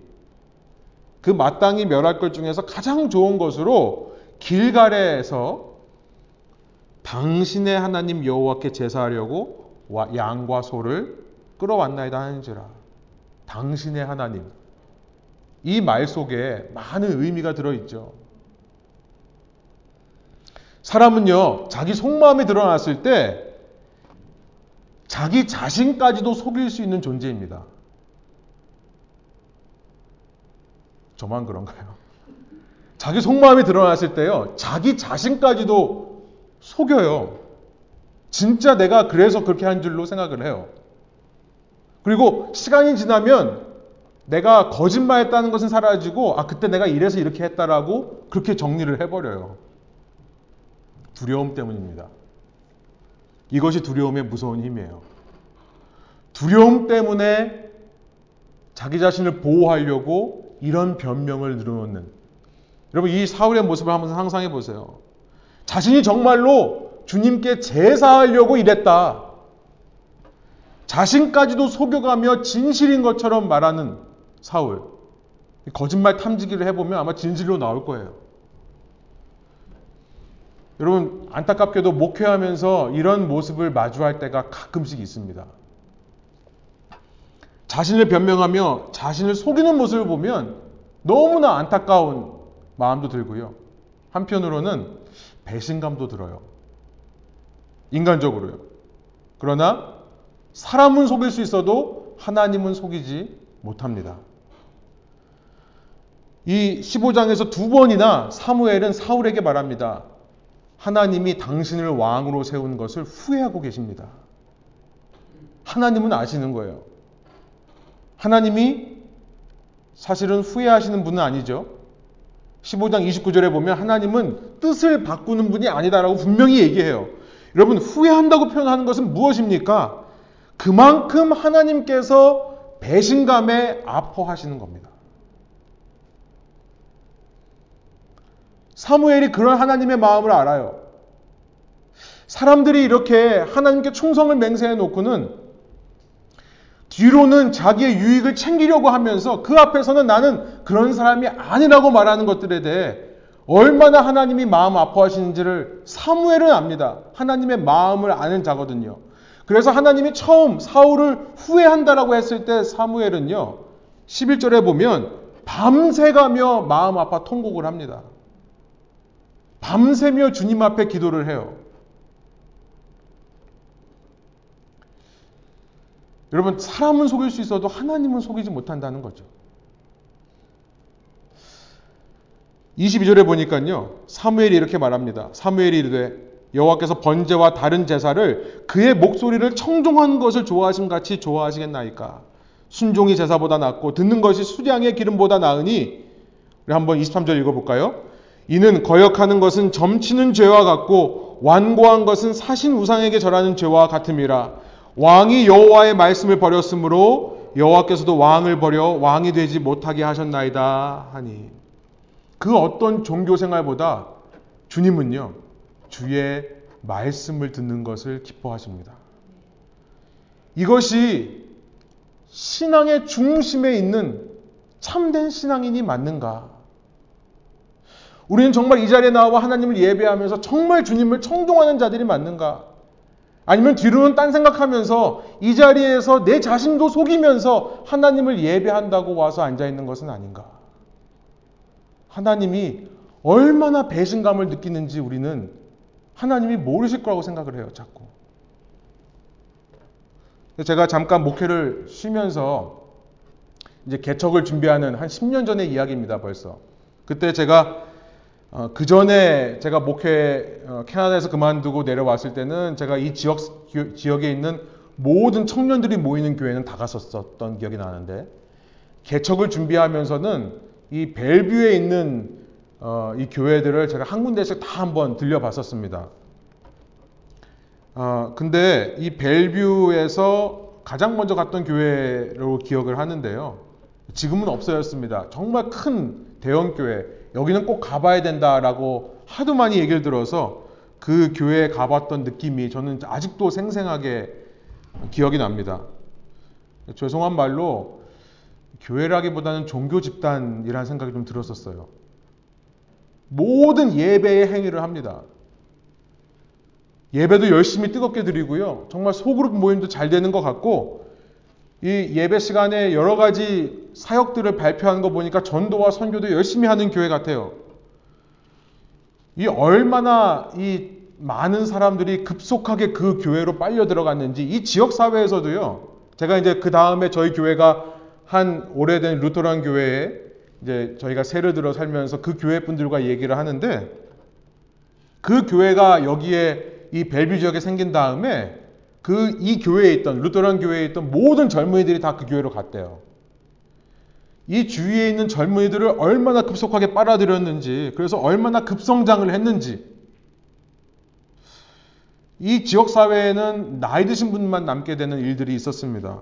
그 마땅히 멸할 것 중에서 가장 좋은 것으로 길갈에서 당신의 하나님 여호와께 제사하려고 양과 소를 끌어왔나이다 하는지라. 당신의 하나님. 이 말 속에 많은 의미가 들어있죠. 사람은요, 자기 속마음이 드러났을 때 자기 자신까지도 속일 수 있는 존재입니다. 저만 그런가요? 자기 속마음이 드러났을 때요, 자기 자신까지도 속여요. 진짜 내가 그래서 그렇게 한 줄로 생각을 해요. 그리고 시간이 지나면 내가 거짓말했다는 것은 사라지고, 아, 그때 내가 이래서 이렇게 했다라고 그렇게 정리를 해버려요. 두려움 때문입니다. 이것이 두려움의 무서운 힘이에요. 두려움 때문에 자기 자신을 보호하려고 이런 변명을 늘어놓는 여러분 이 사울의 모습을 한번 상상해 보세요. 자신이 정말로 주님께 제사하려고 이랬다. 자신까지도 속여가며 진실인 것처럼 말하는 사울. 거짓말 탐지기를 해보면 아마 진실로 나올 거예요. 여러분, 안타깝게도 목회하면서 이런 모습을 마주할 때가 가끔씩 있습니다. 자신을 변명하며 자신을 속이는 모습을 보면 너무나 안타까운 마음도 들고요. 한편으로는 배신감도 들어요. 인간적으로요. 그러나 사람은 속일 수 있어도 하나님은 속이지 못합니다. 이 15장에서 두 번이나 사무엘은 사울에게 말합니다. 하나님이 당신을 왕으로 세운 것을 후회하고 계십니다. 하나님은 아시는 거예요. 하나님이 사실은 후회하시는 분은 아니죠. 15장 29절에 보면 하나님은 뜻을 바꾸는 분이 아니다라고 분명히 얘기해요. 여러분, 후회한다고 표현하는 것은 무엇입니까? 그만큼 하나님께서 배신감에 아파하시는 겁니다. 사무엘이 그런 하나님의 마음을 알아요. 사람들이 이렇게 하나님께 충성을 맹세해 놓고는 뒤로는 자기의 유익을 챙기려고 하면서 그 앞에서는 나는 그런 사람이 아니라고 말하는 것들에 대해 얼마나 하나님이 마음 아파하시는지를 사무엘은 압니다. 하나님의 마음을 아는 자거든요. 그래서 하나님이 처음 사울을 후회한다라고 했을 때 사무엘은요. 11절에 보면 밤새 가며 마음 아파 통곡을 합니다. 밤새며 주님 앞에 기도를 해요. 여러분, 사람은 속일 수 있어도 하나님은 속이지 못한다는 거죠. 22절에 보니까요. 사무엘이 이렇게 말합니다. 사무엘이 이르되 여호와께서 번제와 다른 제사를 그의 목소리를 청종하는 것을 좋아하심 같이 좋아하시겠나이까. 순종이 제사보다 낫고 듣는 것이 수량의 기름보다 나으니 우리 한번 23절 읽어 볼까요? 이는 거역하는 것은 점치는 죄와 같고 완고한 것은 사신 우상에게 절하는 죄와 같음이라 왕이 여호와의 말씀을 버렸으므로 여호와께서도 왕을 버려 왕이 되지 못하게 하셨나이다 하니 그 어떤 종교 생활보다 주님은요 주의 말씀을 듣는 것을 기뻐하십니다. 이것이 신앙의 중심에 있는 참된 신앙인이 맞는가? 우리는 정말 이 자리에 나와 하나님을 예배하면서 정말 주님을 청종하는 자들이 맞는가? 아니면 뒤로는 딴 생각하면서 이 자리에서 내 자신도 속이면서 하나님을 예배한다고 와서 앉아 있는 것은 아닌가? 하나님이 얼마나 배신감을 느끼는지 우리는 하나님이 모르실 거라고 생각을 해요, 자꾸. 제가 잠깐 목회를 쉬면서 이제 개척을 준비하는 한 10년 전의 이야기입니다, 벌써. 그때 제가 어, 그 전에 제가 목회 어, 캐나다에서 그만두고 내려왔을 때는 제가 이 지역 지역에 있는 모든 청년들이 모이는 교회는 다 갔었던 기억이 나는데 개척을 준비하면서는 이 벨뷰에 있는 어, 이 교회들을 제가 한 군데씩 다 한번 들려봤었습니다. 어, 근데 이 벨뷰에서 가장 먼저 갔던 교회로 기억을 하는데요. 지금은 없어졌습니다. 정말 큰 대형 교회. 여기는 꼭 가봐야 된다라고 하도 많이 얘기를 들어서 그 교회에 가봤던 느낌이 저는 아직도 생생하게 기억이 납니다. 죄송한 말로 교회라기보다는 종교 집단이라는 생각이 좀 들었었어요. 모든 예배의 행위를 합니다. 예배도 열심히 뜨겁게 드리고요. 정말 소그룹 모임도 잘 되는 것 같고, 이 예배 시간에 여러 가지 사역들을 발표하는 거 보니까 전도와 선교도 열심히 하는 교회 같아요. 이 얼마나 이 많은 사람들이 급속하게 그 교회로 빨려 들어갔는지 이 지역 사회에서도요. 제가 이제 그 다음에 저희 교회가 한 오래된 루터란 교회에 이제 저희가 세를 들어 살면서 그 교회 분들과 얘기를 하는데 그 교회가 여기에 이 벨뷰 지역에 생긴 다음에 그 이 교회에 있던 루터란 교회에 있던 모든 젊은이들이 다 그 교회로 갔대요. 이 주위에 있는 젊은이들을 얼마나 급속하게 빨아들였는지, 그래서 얼마나 급성장을 했는지, 이 지역 사회에는 나이 드신 분만 남게 되는 일들이 있었습니다.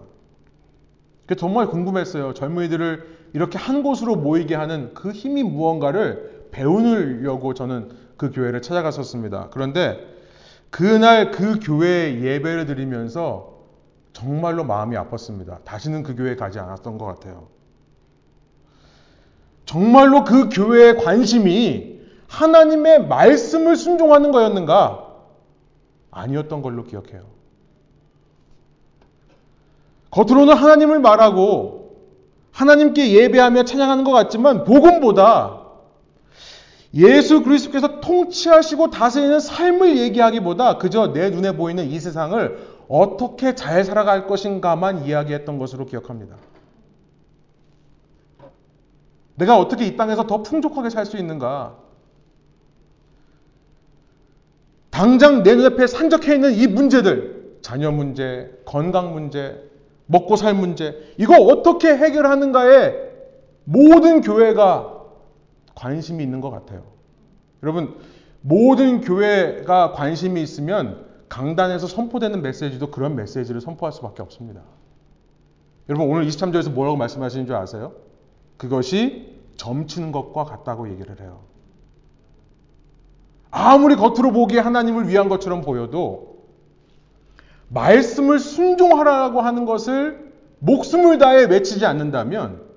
그 정말 궁금했어요. 젊은이들을 이렇게 한 곳으로 모이게 하는 그 힘이 무언가를 배우려고 저는 그 교회를 찾아갔었습니다. 그런데 그날 그 교회에 예배를 드리면서 정말로 마음이 아팠습니다. 다시는 그 교회에 가지 않았던 것 같아요. 정말로 그 교회의 관심이 하나님의 말씀을 순종하는 거였는가? 아니었던 걸로 기억해요. 겉으로는 하나님을 말하고 하나님께 예배하며 찬양하는 것 같지만 복음보다 예수 그리스도께서 통치하시고 다스리는 삶을 얘기하기보다 그저 내 눈에 보이는 이 세상을 어떻게 잘 살아갈 것인가만 이야기했던 것으로 기억합니다. 내가 어떻게 이 땅에서 더 풍족하게 살 수 있는가? 당장 내 눈앞에 산적해 있는 이 문제들, 자녀 문제, 건강 문제, 먹고 살 문제, 이거 어떻게 해결하는가에 모든 교회가 관심이 있는 것 같아요. 여러분, 모든 교회가 관심이 있으면 강단에서 선포되는 메시지도 그런 메시지를 선포할 수밖에 없습니다. 여러분, 오늘 23절에서 뭐라고 말씀하시는 줄 아세요? 그것이 점치는 것과 같다고 얘기를 해요. 아무리 겉으로 보기에 하나님을 위한 것처럼 보여도 말씀을 순종하라고 하는 것을 목숨을 다해 외치지 않는다면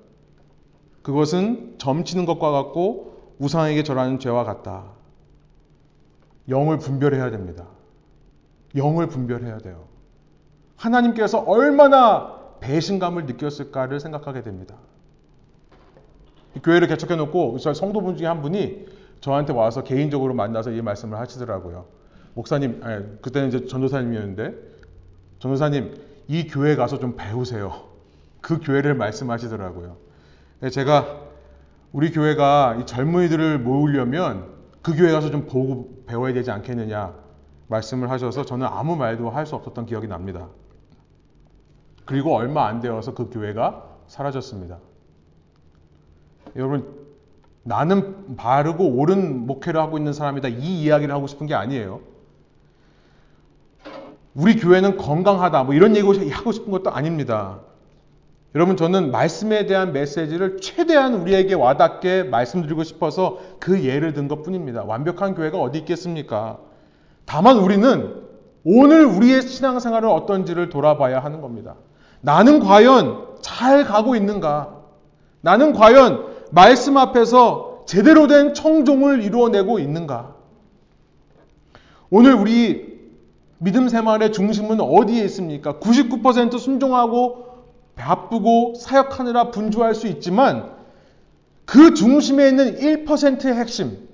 그것은 점치는 것과 같고 우상에게 절하는 죄와 같다. 영을 분별해야 됩니다. 영을 분별해야 돼요. 하나님께서 얼마나 배신감을 느꼈을까를 생각하게 됩니다. 교회를 개척해 놓고 성도분 중에 한 분이 저한테 와서 개인적으로 만나서 이 말씀을 하시더라고요. 목사님, 아니, 그때는 이제 전도사님이었는데 전도사님, 이 교회 가서 좀 배우세요. 그 교회를 말씀하시더라고요. 네, 제가 우리 교회가 이 젊은이들을 모으려면 그 교회 가서 좀 보고 배워야 되지 않겠느냐 말씀을 하셔서 저는 아무 말도 할 수 없었던 기억이 납니다. 그리고 얼마 안 되어서 그 교회가 사라졌습니다. 여러분, 나는 바르고 옳은 목회를 하고 있는 사람이다. 이 이야기를 하고 싶은 게 아니에요. 우리 교회는 건강하다. 뭐 이런 얘기 하고 싶은 것도 아닙니다. 여러분, 저는 말씀에 대한 메시지를 최대한 우리에게 와닿게 말씀드리고 싶어서 그 예를 든 것 뿐입니다. 완벽한 교회가 어디 있겠습니까? 다만 우리는 오늘 우리의 신앙생활은 어떤지를 돌아봐야 하는 겁니다. 나는 과연 잘 가고 있는가? 나는 과연 말씀 앞에서 제대로 된 청종을 이루어내고 있는가? 오늘 우리 믿음 생활의 중심은 어디에 있습니까? 99% 순종하고 바쁘고 사역하느라 분주할 수 있지만 그 중심에 있는 1%의 핵심,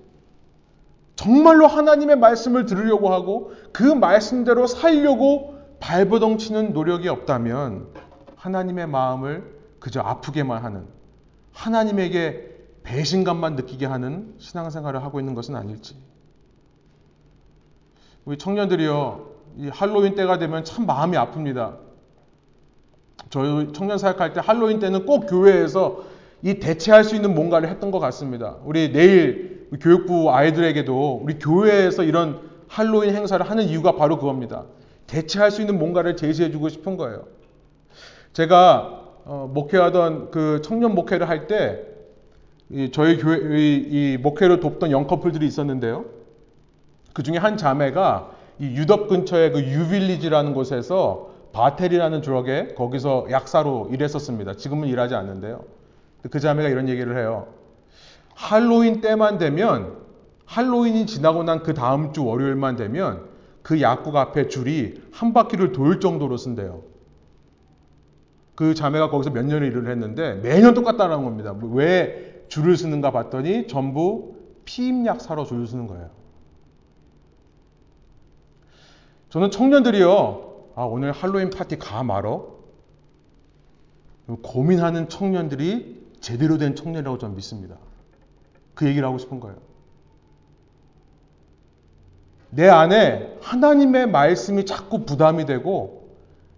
정말로 하나님의 말씀을 들으려고 하고 그 말씀대로 살려고 발버둥 치는 노력이 없다면 하나님의 마음을 그저 아프게만 하는 하나님에게 배신감만 느끼게 하는 신앙생활을 하고 있는 것은 아닐지. 우리 청년들이요, 이 할로윈 때가 되면 참 마음이 아픕니다. 저희 청년 사역할 때 할로윈 때는 꼭 교회에서 이 대체할 수 있는 뭔가를 했던 것 같습니다. 우리 내일 교육부 아이들에게도 우리 교회에서 이런 할로윈 행사를 하는 이유가 바로 그겁니다. 대체할 수 있는 뭔가를 제시해주고 싶은 거예요. 제가 어, 목회하던 그 청년 목회를 할 때 저희 교회 이, 이 목회를 돕던 영 커플들이 있었는데요. 그 중에 한 자매가 이 유덕 근처에 그 유빌리지라는 곳에서 바텔이라는 주역에 거기서 약사로 일했었습니다. 지금은 일하지 않는데요. 그 자매가 이런 얘기를 해요. 할로윈 때만 되면 할로윈이 지나고 난 그 다음 주 월요일만 되면 그 약국 앞에 줄이 한 바퀴를 돌 정도로 쓴대요. 그 자매가 거기서 몇 년을 일을 했는데 매년 똑같다는 겁니다. 왜 줄을 쓰는가 봤더니 전부 피임약 사러 줄을 쓰는 거예요. 저는 청년들이요, 아, 오늘 할로윈 파티 가 말어? 고민하는 청년들이 제대로 된 청년이라고 저는 믿습니다. 그 얘기를 하고 싶은 거예요. 내 안에 하나님의 말씀이 자꾸 부담이 되고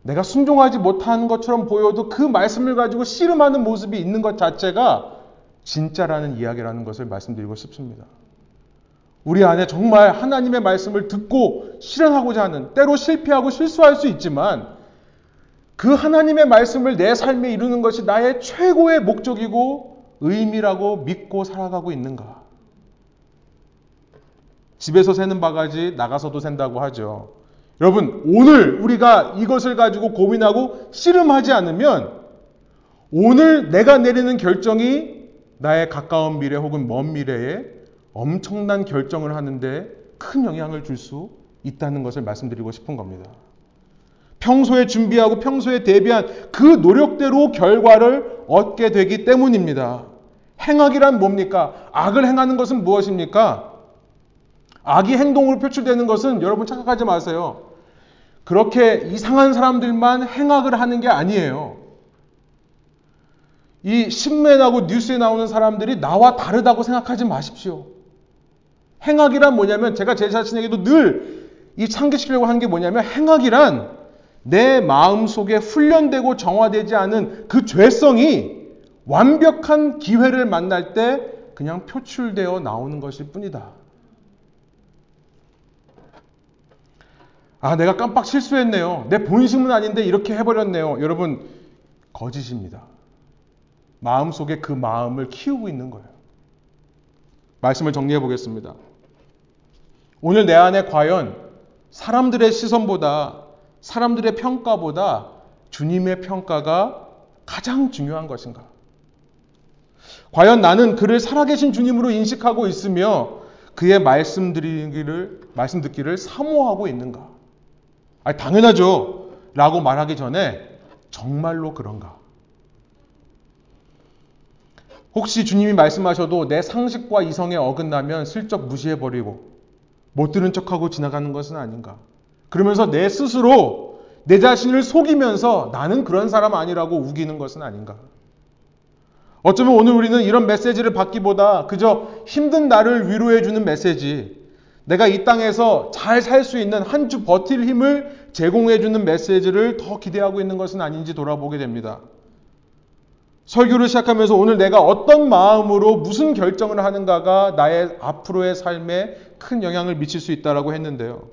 내가 순종하지 못하는 것처럼 보여도 그 말씀을 가지고 씨름하는 모습이 있는 것 자체가 진짜라는 이야기라는 것을 말씀드리고 싶습니다. 우리 안에 정말 하나님의 말씀을 듣고 실현하고자 하는 때로 실패하고 실수할 수 있지만 그 하나님의 말씀을 내 삶에 이루는 것이 나의 최고의 목적이고 의미라고 믿고 살아가고 있는가? 집에서 새는 바가지 나가서도 샌다고 하죠. 여러분, 오늘 우리가 이것을 가지고 고민하고 씨름하지 않으면 오늘 내가 내리는 결정이 나의 가까운 미래 혹은 먼 미래에 엄청난 결정을 하는데 큰 영향을 줄 수 있다는 것을 말씀드리고 싶은 겁니다. 평소에 준비하고 평소에 대비한 그 노력대로 결과를 얻게 되기 때문입니다. 행악이란 뭡니까? 악을 행하는 것은 무엇입니까? 악이 행동으로 표출되는 것은 여러분 착각하지 마세요. 그렇게 이상한 사람들만 행악을 하는 게 아니에요. 이 신문하고 뉴스에 나오는 사람들이 나와 다르다고 생각하지 마십시오. 행악이란 뭐냐면 제가 제 자신에게도 늘 이 상기시키려고 하는 게 뭐냐면 행악이란 내 마음 속에 훈련되고 정화되지 않은 그 죄성이 완벽한 기회를 만날 때 그냥 표출되어 나오는 것일 뿐이다. 아, 내가 깜빡 실수했네요. 내 본심은 아닌데 이렇게 해버렸네요. 여러분, 거짓입니다. 마음속에 그 마음을 키우고 있는 거예요. 말씀을 정리해 보겠습니다. 오늘 내 안에 과연 사람들의 시선보다, 사람들의 평가보다 주님의 평가가 가장 중요한 것인가? 과연 나는 그를 살아계신 주님으로 인식하고 있으며 그의 말씀 드리기를, 말씀 듣기를 사모하고 있는가? 아니, 당연하죠. 라고 말하기 전에 정말로 그런가? 혹시 주님이 말씀하셔도 내 상식과 이성에 어긋나면 슬쩍 무시해버리고 못 들은 척하고 지나가는 것은 아닌가? 그러면서 내 스스로 내 자신을 속이면서 나는 그런 사람 아니라고 우기는 것은 아닌가? 어쩌면 오늘 우리는 이런 메시지를 받기보다 그저 힘든 나를 위로해주는 메시지, 내가 이 땅에서 잘 살 수 있는 한 주 버틸 힘을 제공해주는 메시지를 더 기대하고 있는 것은 아닌지 돌아보게 됩니다. 설교를 시작하면서 오늘 내가 어떤 마음으로 무슨 결정을 하는가가 나의 앞으로의 삶에 큰 영향을 미칠 수 있다라고 했는데요.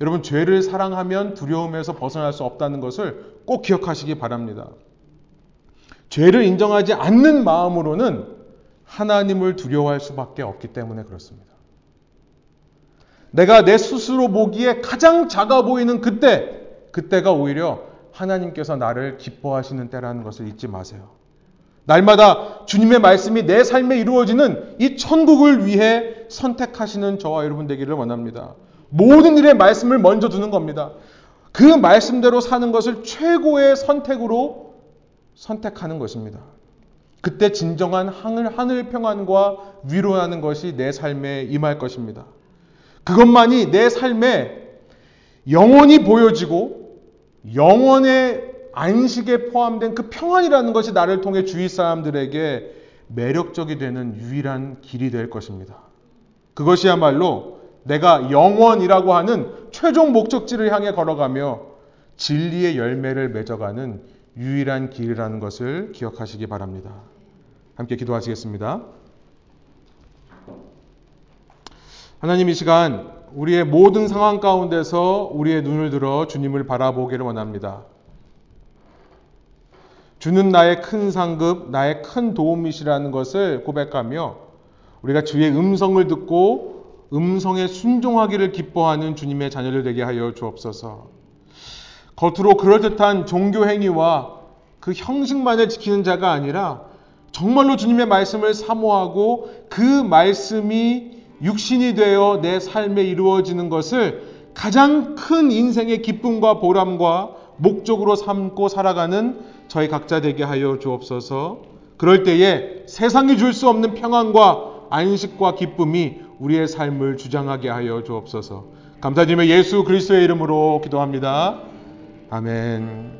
여러분, 죄를 사랑하면 두려움에서 벗어날 수 없다는 것을 꼭 기억하시기 바랍니다. 죄를 인정하지 않는 마음으로는 하나님을 두려워할 수밖에 없기 때문에 그렇습니다. 내가 내 스스로 보기에 가장 작아 보이는 그때, 그때가 오히려 하나님께서 나를 기뻐하시는 때라는 것을 잊지 마세요. 날마다 주님의 말씀이 내 삶에 이루어지는 이 천국을 위해 선택하시는 저와 여러분 되기를 원합니다. 모든 일에 말씀을 먼저 두는 겁니다. 그 말씀대로 사는 것을 최고의 선택으로 선택하는 것입니다. 그때 진정한 하늘, 하늘 평안과 위로하는 것이 내 삶에 임할 것입니다. 그것만이 내 삶에 영원히 보여지고 영원의 안식에 포함된 그 평안이라는 것이 나를 통해 주위 사람들에게 매력적이 되는 유일한 길이 될 것입니다. 그것이야말로 내가 영원이라고 하는 최종 목적지를 향해 걸어가며 진리의 열매를 맺어가는 유일한 길이라는 것을 기억하시기 바랍니다. 함께 기도하시겠습니다. 하나님 이 시간 우리의 모든 상황 가운데서 우리의 눈을 들어 주님을 바라보기를 원합니다. 주는 나의 큰 상급, 나의 큰 도움이시라는 것을 고백하며 우리가 주의 음성을 듣고 음성에 순종하기를 기뻐하는 주님의 자녀들 되게 하여 주옵소서. 겉으로 그럴듯한 종교 행위와 그 형식만을 지키는 자가 아니라 정말로 주님의 말씀을 사모하고 그 말씀이 육신이 되어 내 삶에 이루어지는 것을 가장 큰 인생의 기쁨과 보람과 목적으로 삼고 살아가는 저희 각자 되게 하여 주옵소서. 그럴 때에 세상이 줄 수 없는 평안과 안식과 기쁨이 우리의 삶을 주장하게 하여 주옵소서. 감사드리며 예수 그리스도의 이름으로 기도합니다. 아멘.